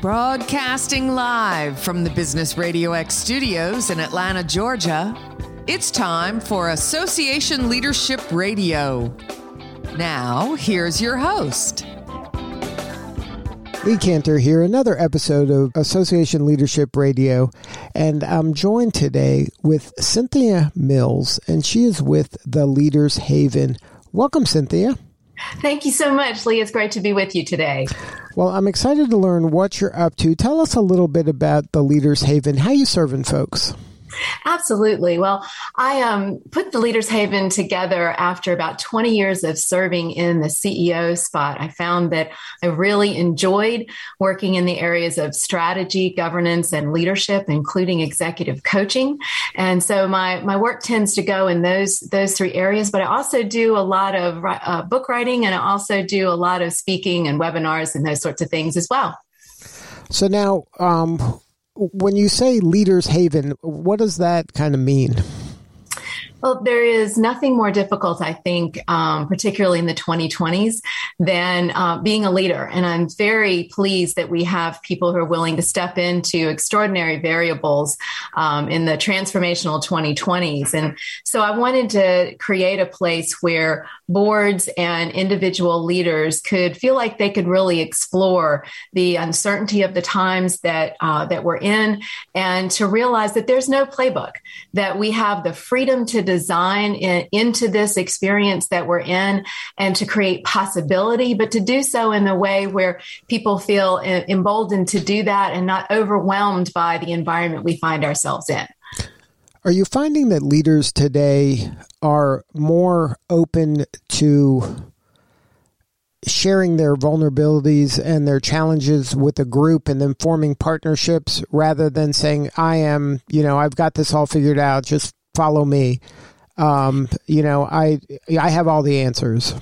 Broadcasting live from the Business Radio X studios in Atlanta, Georgia, it's time for Association Leadership Radio. Now, here's your host. Lee Kantor here, another episode of Association Leadership Radio. And I'm joined today with Cynthia Mills, and she is with the Leaders Haven. Welcome, Cynthia. Thank you so much, Lee. It's great to be with you today. Well, I'm excited to learn what you're up to. Tell us a little bit about the Leaders Haven. How you serving folks? Absolutely. Well, I um, put the Leaders Haven together after about 20 years of serving in the CEO spot. I found that I really enjoyed working in the areas of strategy, governance, and leadership, including executive coaching. And so my, my work tends to go in those, those three areas, but I also do a lot of uh, book writing and I also do a lot of speaking and webinars and those sorts of things as well. So now, um, when you say leaders haven, what does that kind of mean? Well, there is nothing more difficult, I think, um, particularly in the 2020s, than uh, being a leader. And I'm very pleased that we have people who are willing to step into extraordinary variables um, in the transformational 2020s. And so I wanted to create a place where boards and individual leaders could feel like they could really explore the uncertainty of the times that uh, that we're in, and to realize that there's no playbook, that we have the freedom to design in, into this experience that we're in and to create possibility, but to do so in a way where people feel emboldened to do that and not overwhelmed by the environment we find ourselves in. Are you finding that leaders today are more open to sharing their vulnerabilities and their challenges with a group and then forming partnerships rather than saying, I am, you know, I've got this all figured out, just follow me. Um, you know, I I have all the answers.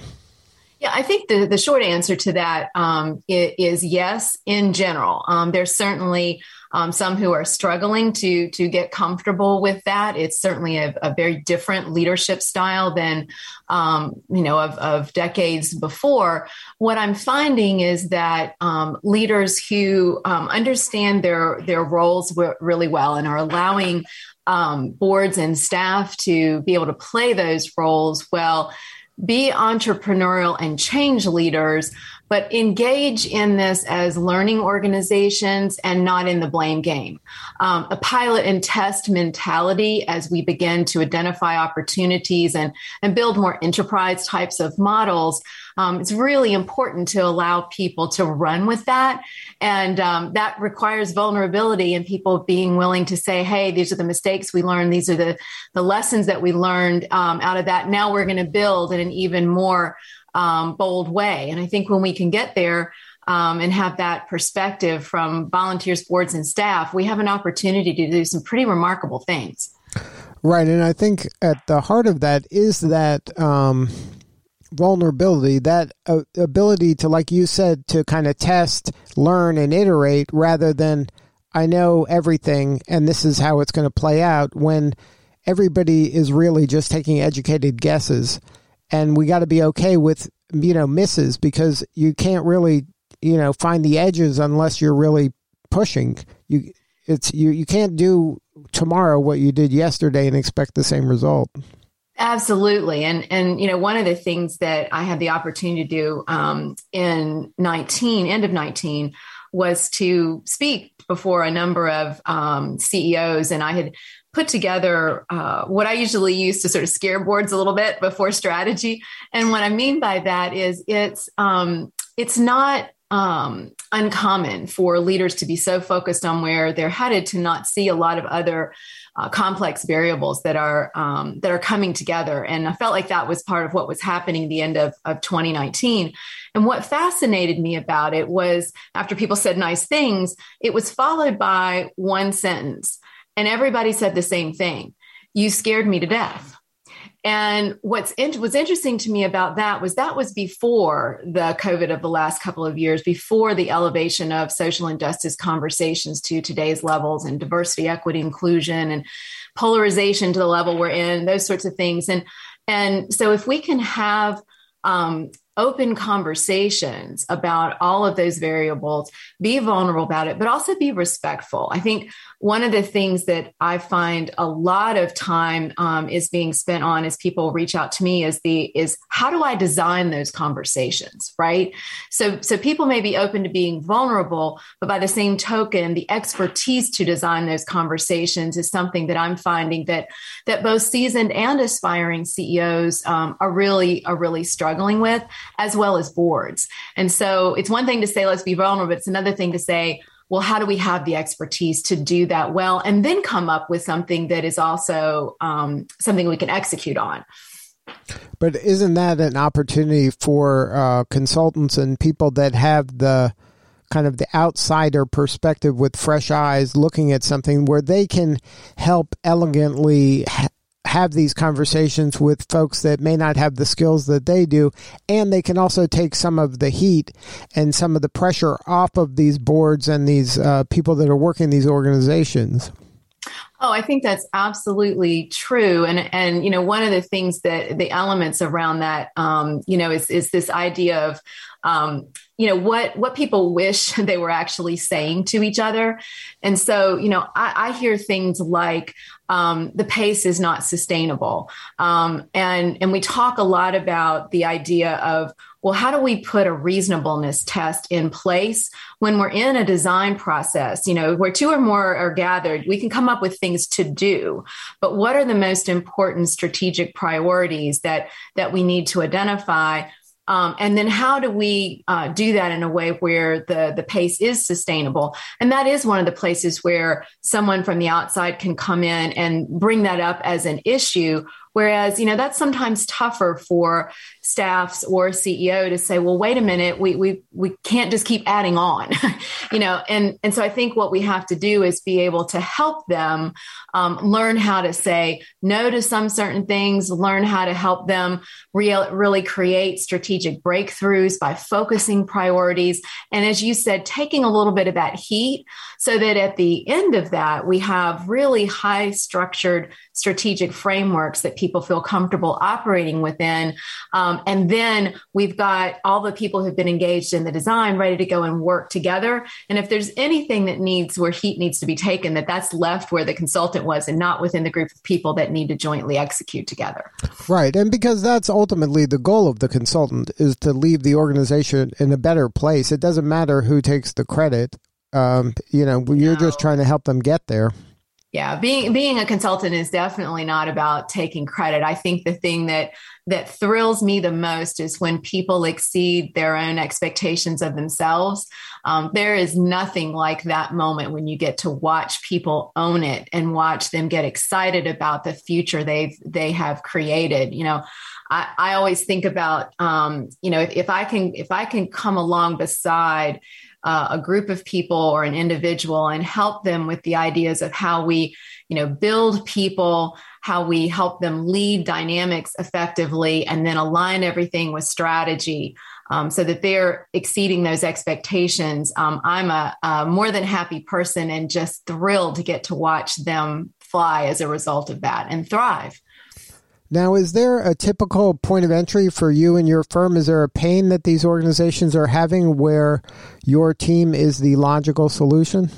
Yeah, I think the, the short answer to that um, is yes. In general, um, there's certainly um, some who are struggling to to get comfortable with that. It's certainly a, a very different leadership style than um, you know of, of, decades before. What I'm finding is that um, leaders who um, understand their their roles really well and are allowing um, boards and staff to be able to play those roles. Well, be entrepreneurial and change leaders, but engage in this as learning organizations and not in the blame game. Um, a pilot and test mentality as we begin to identify opportunities and, and build more enterprise types of models um, it's really important to allow people to run with that. And um, that requires vulnerability and people being willing to say, hey, these are the mistakes we learned. These are the, the lessons that we learned um, out of that. Now we're going to build in an even more um, bold way. And I think when we can get there, um, and have that perspective from volunteers, boards, and staff, we have an opportunity to do some pretty remarkable things. Right. And I think at the heart of that is that um, vulnerability, that uh, ability to, like you said, to kind of test, learn, and iterate rather than I know everything and this is how it's going to play out when everybody is really just taking educated guesses. And we got to be okay with, you know, misses because you can't really, you know, find the edges unless you're really pushing. You, it's, you, you can't do tomorrow what you did yesterday and expect the same result. Absolutely, and and you know one of the things that I had the opportunity to do um, in nineteen, end of nineteen, was to speak before a number of um, CEOs, and I had put together uh, what I usually use to sort of scare boards a little bit before strategy. And what I mean by that is it's um, it's not um, uncommon for leaders to be so focused on where they're headed to not see a lot of other uh, complex variables that are um, that are coming together. And I felt like that was part of what was happening the end of, of 2019. And what fascinated me about it was after people said nice things, it was followed by one sentence, and everybody said the same thing: "You scared me to death." And what's in, what's interesting to me about that was that was before the COVID of the last couple of years, before the elevation of social injustice conversations to today's levels and diversity, equity, inclusion, and polarization to the level we're in, those sorts of things. And and so if we can have um, open conversations about all of those variables, be vulnerable about it, but also be respectful. I think one of the things that I find a lot of time um, is being spent on as people reach out to me is the is how do I design those conversations, right? So so people may be open to being vulnerable, but by the same token, the expertise to design those conversations is something that I'm finding that that both seasoned and aspiring CEOs um, are really are really struggling with as well as boards. And so it's one thing to say, let's be vulnerable, but it's another thing to say, well, how do we have the expertise to do that well? And then come up with something that is also um, something we can execute on. But isn't that an opportunity for uh, consultants and people that have the kind of the outsider perspective with fresh eyes looking at something where they can help elegantly have these conversations with folks that may not have the skills that they do and they can also take some of the heat and some of the pressure off of these boards and these uh, people that are working these organizations. Oh, I think that's absolutely true, and and you know one of the things that the elements around that, um, you know, is is this idea of um, you know what what people wish they were actually saying to each other. And so you know i, I hear things like um, the pace is not sustainable. Um, and and we talk a lot about the idea of well how do we put a reasonableness test in place when we're in a design process you know where two or more are gathered we can come up with things to do. But what are the most important strategic priorities that that we need to identify um, and then how do we uh, do that in a way where the, the pace is sustainable? And that is one of the places where someone from the outside can come in and bring that up as an issue Whereas, you know, that's sometimes tougher for staffs or CEO to say, well, wait a minute, we we we can't just keep adding on, you know. And and so I think what we have to do is be able to help them um, learn how to say no to some certain things, learn how to help them real, really create strategic breakthroughs by focusing priorities, and as you said, taking a little bit of that heat, so that at the end of that we have really high structured strategic frameworks that people feel comfortable operating within. Um, and then we've got all the people who've been engaged in the design ready to go and work together. And if there's anything that needs where heat needs to be taken, that that's left where the consultant was and not within the group of people that need to jointly execute together. Right. And because that's ultimately the goal of the consultant is to leave the organization in a better place. It doesn't matter who takes the credit. Um, you know, you're no. just trying to help them get there yeah being being a consultant is definitely not about taking credit. I think the thing that that thrills me the most is when people exceed their own expectations of themselves. Um, there is nothing like that moment when you get to watch people own it and watch them get excited about the future they've they have created. You know I, I always think about um, you know if, if i can if i can come along beside uh, a group of people or an individual and help them with the ideas of how we you know build people how we help them lead dynamics effectively and then align everything with strategy um, so that they're exceeding those expectations. Um, i'm a, a more than happy person and just thrilled to get to watch them fly as a result of that and thrive now, is there a typical point of entry for you and your firm? Is there a pain that these organizations are having where your team is the logical solution?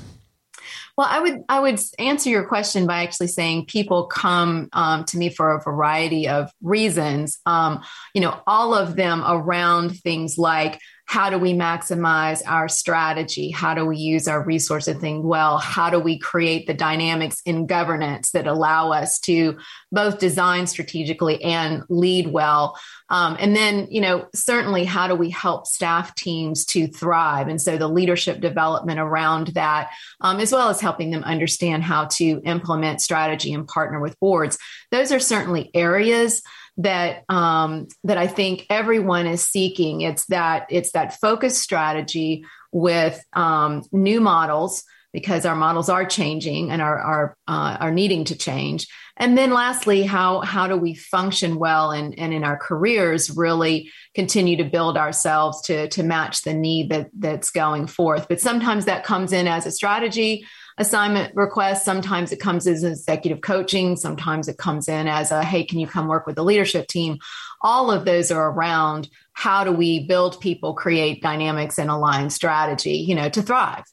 Well, I would I would answer your question by actually saying people come um, to me for a variety of reasons. Um, you know, all of them around things like how do we maximize our strategy? How do we use our resources thing well? How do we create the dynamics in governance that allow us to both design strategically and lead well? Um, and then, you know, certainly how do we help staff teams to thrive? And so the leadership development around that, um, as well as helping them understand how to implement strategy and partner with boards. Those are certainly areas that um, that I think everyone is seeking. It's that it's that focused strategy with um, new models because our models are changing and are are uh, are needing to change. And then lastly, how how do we function well and, and in our careers really continue to build ourselves to to match the need that that's going forth. But sometimes that comes in as a strategy assignment request. Sometimes it comes as executive coaching. Sometimes it comes in as a, hey, can you come work with the leadership team? All of those are around how do we build people, create dynamics, and align strategy, you know, to thrive.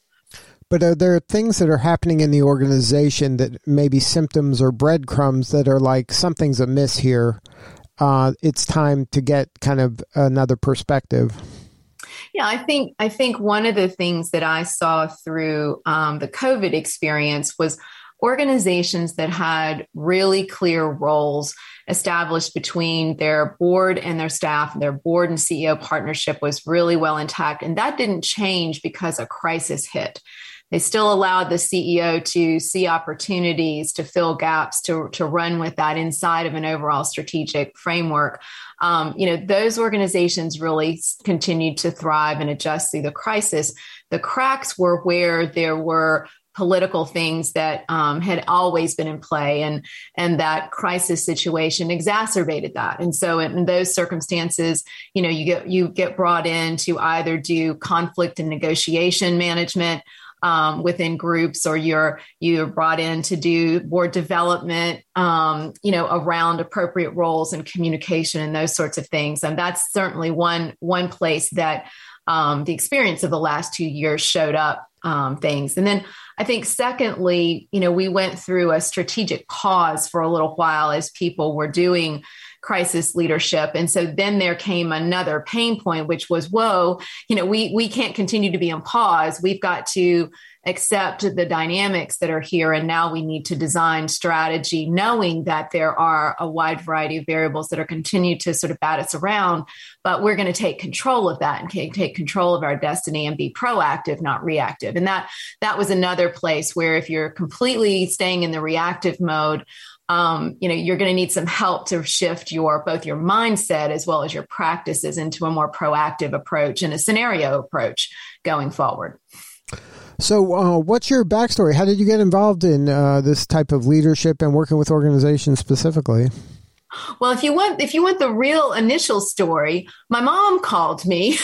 But are there things that are happening in the organization that maybe symptoms or breadcrumbs that are like something's amiss here? Uh, it's time to get kind of another perspective. Yeah, I think I think one of the things that I saw through um, the COVID experience was organizations that had really clear roles established between their board and their staff. And their board and CEO partnership was really well intact, and that didn't change because a crisis hit. They still allowed the CEO to see opportunities, to fill gaps, to, to run with that inside of an overall strategic framework. Um, you know, those organizations really continued to thrive and adjust through the crisis. The cracks were where there were political things that um, had always been in play and and that crisis situation exacerbated that and so in those circumstances you know you get you get brought in to either do conflict and negotiation management um, within groups or you're you're brought in to do board development um, you know around appropriate roles and communication and those sorts of things. And that's certainly one one place that um, the experience of the last two years showed up um, things. And then i think secondly you know we went through a strategic pause for a little while as people were doing crisis leadership. And so then there came another pain point, which was, whoa, you know, we we can't continue to be on pause. We've got to accept the dynamics that are here. And now we need to design strategy, knowing that there are a wide variety of variables that are continue to sort of bat us around. But we're going to take control of that and take control of our destiny and be proactive, not reactive. And that that was another place where if you're completely staying in the reactive mode, um, you know you're going to need some help to shift your both your mindset as well as your practices into a more proactive approach and a scenario approach going forward. So uh, what's your backstory? How did you get involved in uh, this type of leadership and working with organizations specifically well, if you want, if you want the real initial story, my mom called me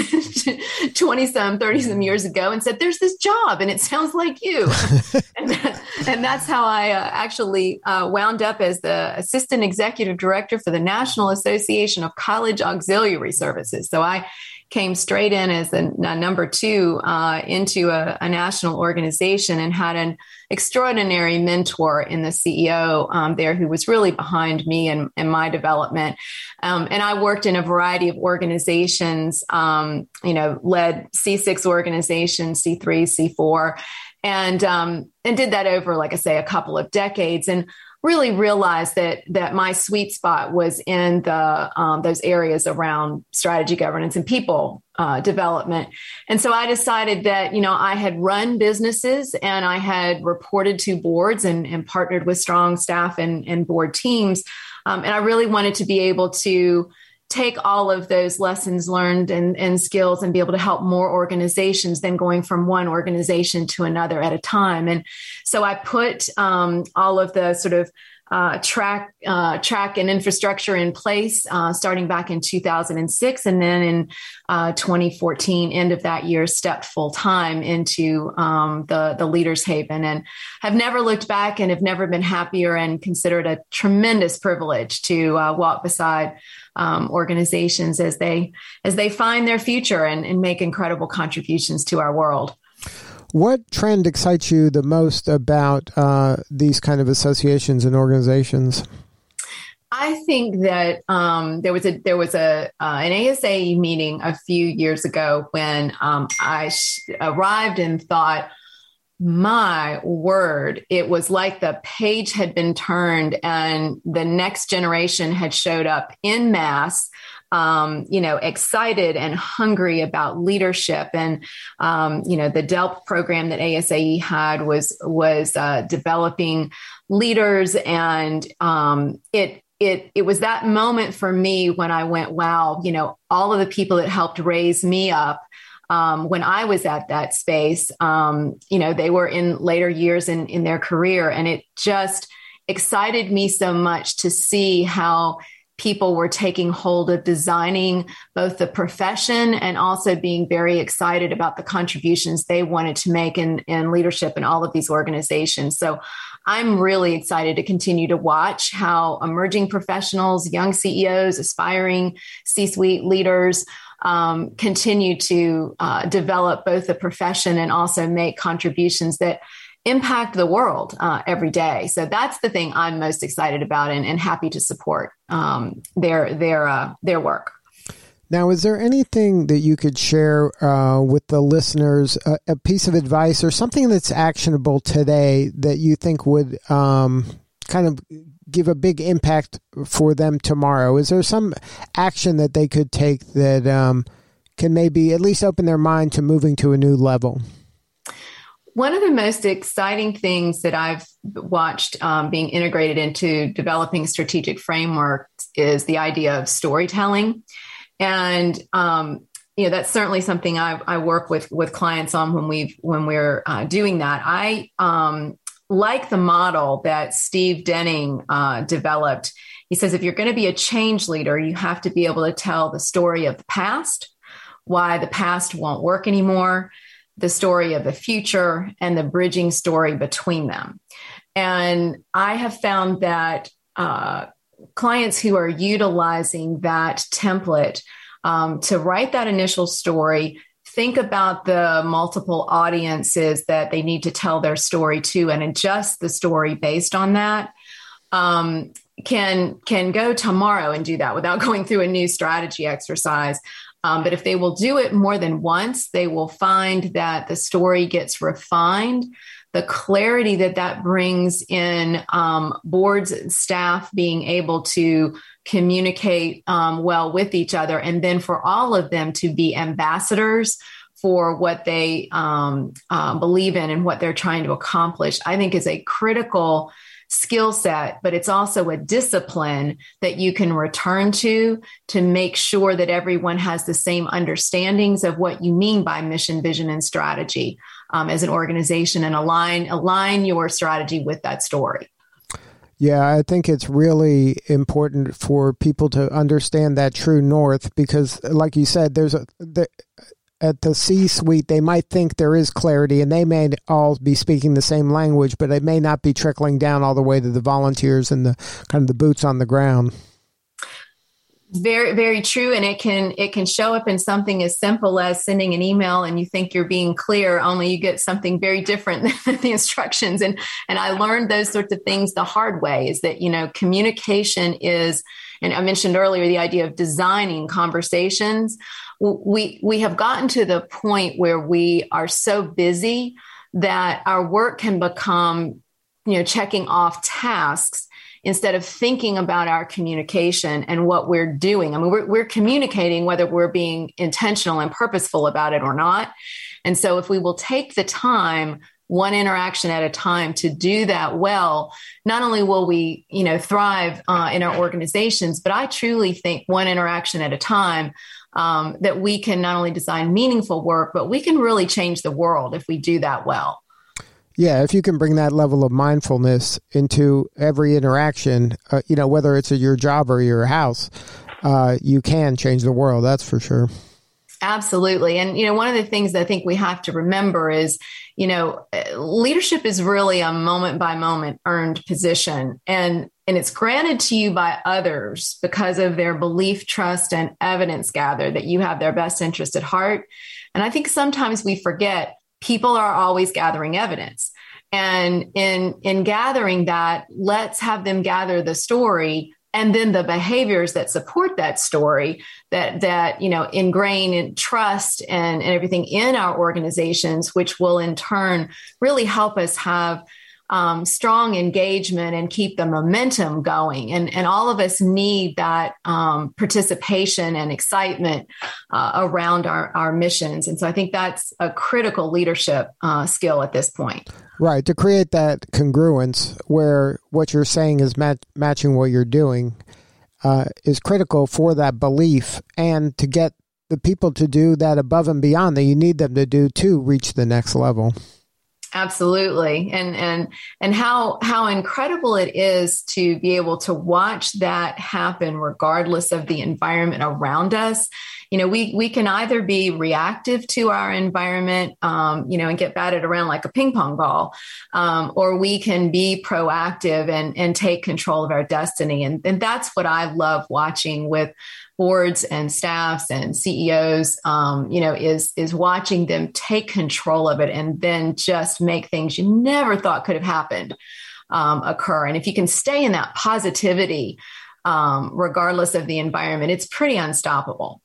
20 some, 30 some years ago and said, there's this job and it sounds like you. and, that, and, that's how I uh, actually uh, wound up as the assistant executive director for the National Association of College Auxiliary Services. So I came straight in as a, a number two uh, into a, a, national organization and had an extraordinary mentor in the CEO um, there who was really behind me and, and my development. Um, and I worked in a variety of organizations, um, you know, led C6 organizations, C3, C4, and um, and did that over, like I say, a couple of decades. And really realized that that my sweet spot was in the um, those areas around strategy governance and people uh, development. And so i decided that you know i had run businesses and i had reported to boards and, and partnered with strong staff and, and board teams um, and i really wanted to be able to take all of those lessons learned and, and, skills and be able to help more organizations than going from one organization to another at a time. And so I put um, all of the sort of uh, track uh, track and infrastructure in place uh, starting back in 2006 and then in uh, 2014 end of that year stepped full time into um, the the leaders haven and have never looked back and have never been happier and considered a tremendous privilege to uh, walk beside um, organizations as they as they find their future and, and make incredible contributions to our world. What trend excites you the most about uh, these kind of associations and organizations? I think that um, there was a there was a uh, an ASA meeting a few years ago when um, I sh- arrived and thought, my word, it was like the page had been turned and the next generation had showed up in mass. Um, you know, excited and hungry about leadership, and um, you know, the DELP program that ASAE had was was uh, developing leaders, and um, it it it was that moment for me when I went, wow, you know, all of the people that helped raise me up um, when I was at that space, um, you know, they were in later years in, in their career. And it just excited me so much to see how people were taking hold of designing both the profession and also being very excited about the contributions they wanted to make in, in leadership in all of these organizations. So I'm really excited to continue to watch how emerging professionals, young CEOs, aspiring C suite leaders, um, continue to uh, develop both the profession and also make contributions that impact the world uh, every day. So that's the thing I'm most excited about and, and happy to support um, their their uh, their work. Now, is there anything that you could share uh, with the listeners, a, a, piece of advice or something that's actionable today that you think would um, kind of give a big impact for them tomorrow? Is there some action that they could take that um, can maybe at least open their mind to moving to a new level? One of the most exciting things that I've watched um, being integrated into developing strategic frameworks is the idea of storytelling. And um, you know that's certainly something I, I, work with with clients on when we when we're uh, doing that. I um, like the model that Steve Denning uh, developed. He says if you're going to be a change leader, you have to be able to tell the story of the past, why the past won't work anymore, the story of the future and the bridging story between them. And I have found that uh, clients who are utilizing that template um, to write that initial story, think about the multiple audiences that they need to tell their story to and adjust the story based on that. Um, can can go tomorrow and do that without going through a new strategy exercise um, but if they will do it more than once, they will find that the story gets refined. The clarity that that brings in um, boards and staff being able to communicate um, well with each other, and then for all of them to be ambassadors for what they um, uh, believe in and what they're trying to accomplish, I think is a critical skill set, but it's also a discipline that you can return to to make sure that everyone has the same understandings of what you mean by mission, vision, and strategy um, as an organization, and align align your strategy with that story. Yeah, I think it's really important for people to understand that true north because, like you said, there's a there, at the C suite, they might think there is clarity and they may all be speaking the same language, but it may not be trickling down all the way to the volunteers and the kind of the boots on the ground. Very, very true. And it can it can show up in something as simple as sending an email and you think you're being clear, only you get something very different than the instructions. And and I learned those sorts of things the hard way is that, you know, communication is and I mentioned earlier the idea of designing conversations we we have gotten to the point where we are so busy that our work can become you know checking off tasks instead of thinking about our communication and what we're doing. I mean we're, we're communicating whether we're being intentional and purposeful about it or not. And so if we will take the time one interaction at a time to do that well not only will we you know thrive uh, in our organizations but i truly think one interaction at a time um, that we can not only design meaningful work, but we can really change the world if we do that well. Yeah, if you can bring that level of mindfulness into every interaction, uh, you know, whether it's at your job or your house, uh, you can change the world. That's for sure. Absolutely. And, you know, one of the things I think we have to remember is, you know, leadership is really a moment by moment earned position. And and it's granted to you by others because of their belief, trust, and evidence gathered that you have their best interest at heart. And I think sometimes we forget people are always gathering evidence. And in, in gathering that, let's have them gather the story and then the behaviors that support that story that that you know ingrain in trust and, and everything in our organizations which will in turn really help us have um, strong engagement and keep the momentum going. And, and all of us need that um, participation and excitement uh, around our, our missions. And so I think that's a critical leadership uh, skill at this point. Right. To create that congruence where what you're saying is mat- matching what you're doing uh, is critical for that belief and to get the people to do that above and beyond that you need them to do to reach the next level. Absolutely. And and and how how incredible it is to be able to watch that happen regardless of the environment around us. You know, we we can either be reactive to our environment, um, you know, and get batted around like a ping pong ball, um, or we can be proactive and and take control of our destiny. And and that's what I love watching with boards and staffs and CEOs, um, you know, is is watching them take control of it and then just make things you never thought could have happened um, occur. And if you can stay in that positivity, um, regardless of the environment, it's pretty unstoppable.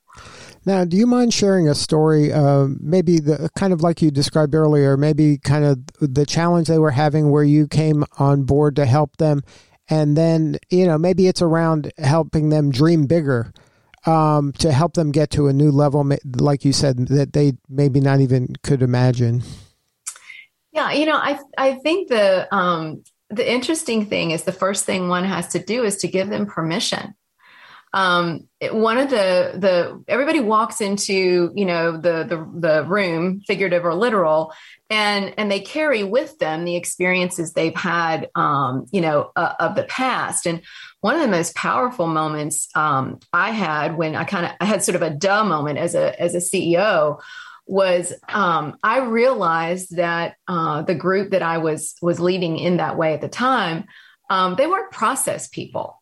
Now, do you mind sharing a story, uh, maybe the kind of like you described earlier, maybe kind of the challenge they were having where you came on board to help them, and then you know maybe it's around helping them dream bigger um, to help them get to a new level, like you said, that they maybe not even could imagine? Yeah, you know, I I think the um, the interesting thing is the first thing one has to do is to give them permission. Um, one of the the everybody walks into you know the the the room, figurative or literal, and and they carry with them the experiences they've had, um, you know, uh, of the past. And one of the most powerful moments um, I had when I kind of I had sort of a duh moment as a as a CEO was um, I realized that uh, the group that I was was leading in that way at the time, um, they weren't process people.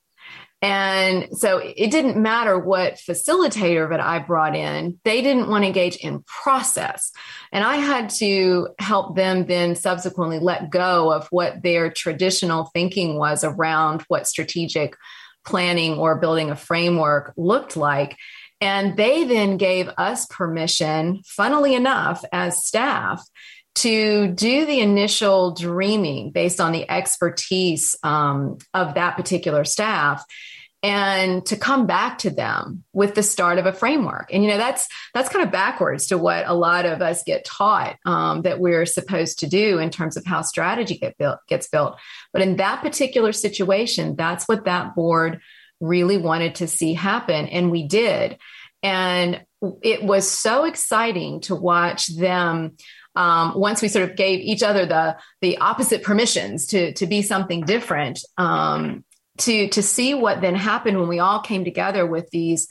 And so it didn't matter what facilitator that I brought in, they didn't want to engage in process. And I had to help them then subsequently let go of what their traditional thinking was around what strategic planning or building a framework looked like. And they then gave us permission, funnily enough, as staff, to do the initial dreaming based on the expertise um, of that particular staff and to come back to them with the start of a framework. And you know that's that's kind of backwards to what a lot of us get taught um, that we're supposed to do in terms of how strategy get built, gets built. But in that particular situation that's what that board really wanted to see happen and we did. And it was so exciting to watch them um, once we sort of gave each other the the opposite permissions to to be something different um, to to see what then happened when we all came together with these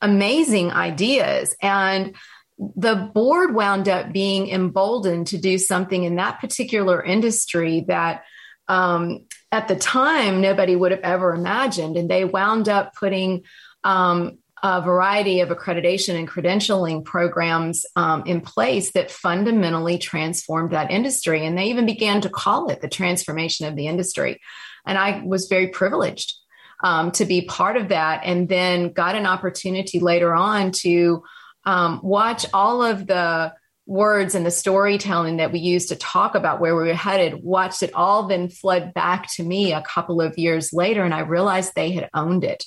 amazing ideas. And the board wound up being emboldened to do something in that particular industry that um, at the time nobody would have ever imagined. And they wound up putting um, a variety of accreditation and credentialing programs um, in place that fundamentally transformed that industry. And they even began to call it the transformation of the industry. And I was very privileged um, to be part of that and then got an opportunity later on to um, watch all of the words and the storytelling that we used to talk about where we were headed, watched it all then flood back to me a couple of years later. And I realized they had owned it.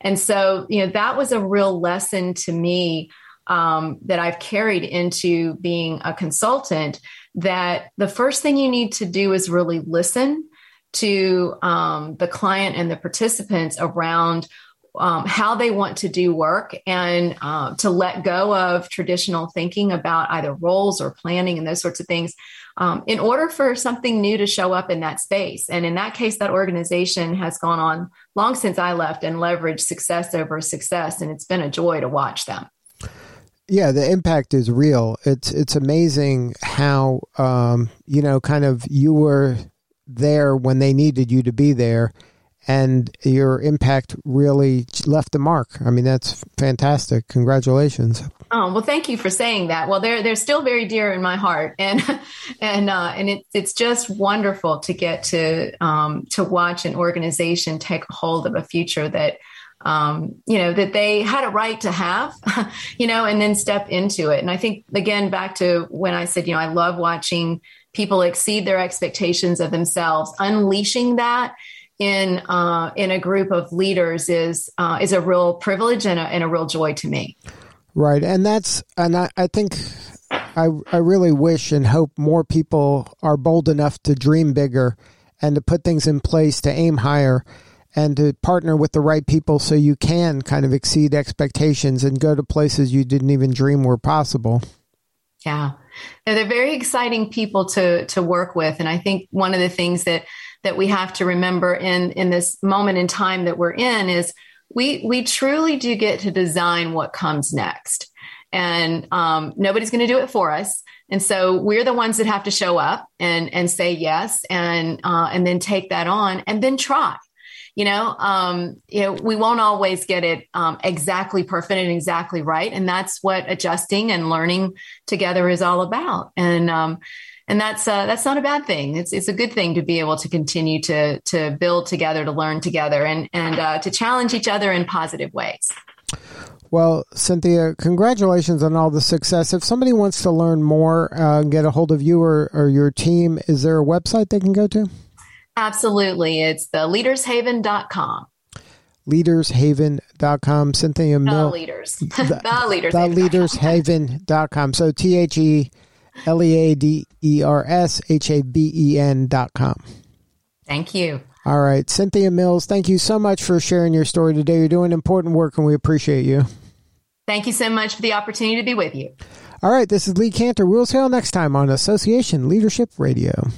And so, you know, that was a real lesson to me um, that I've carried into being a consultant that the first thing you need to do is really listen to um, the client and the participants around um, how they want to do work and uh, to let go of traditional thinking about either roles or planning and those sorts of things um, in order for something new to show up in that space. And in that case, that organization has gone on long since I left and leveraged success over success. And it's been a joy to watch them. Yeah, the impact is real. It's it's amazing how um, you know, kind of you were there when they needed you to be there and your impact really left a mark. I mean, that's fantastic. Congratulations. Oh well, thank you for saying that. Well, they're they're still very dear in my heart, and and uh, and it's it's just wonderful to get to um, to watch an organization take hold of a future that um, you know that they had a right to have, you know, and then step into it. And I think again back to when I said, you know, I love watching people exceed their expectations of themselves, unleashing that in uh, in a group of leaders is uh, is a real privilege and a, and a real joy to me. Right, and that's and I, I think I I really wish and hope more people are bold enough to dream bigger and to put things in place to aim higher and to partner with the right people so you can kind of exceed expectations and go to places you didn't even dream were possible. Yeah. they're very exciting people to to work with, and I think one of the things that that we have to remember in in this moment in time that we're in is we we truly do get to design what comes next, and um, nobody's going to do it for us. And so we're the ones that have to show up and and say yes, and uh, and then take that on, and then try. You know um, you know we won't always get it um, exactly perfect and exactly right. And that's what adjusting and learning together is all about. And um, and that's uh, that's not a bad thing it's it's a good thing to be able to continue to to build together to learn together and and uh, to challenge each other in positive ways well, Cynthia, congratulations on all the success. If somebody wants to learn more, uh, get a hold of you or, or your team, is there a website they can go to? Absolutely. It's the leadershaven.com. Leadershaven.com. Cynthia Mill. The leaders. the, the leaders. The leadershaven.com. So T H E L E A D E R S H A B E com. Thank you. All right. Cynthia Mills, thank you so much for sharing your story today. You're doing important work and we appreciate you. Thank you so much for the opportunity to be with you. All right. This is Lee Kantor. We'll see you next time on Association Leadership Radio.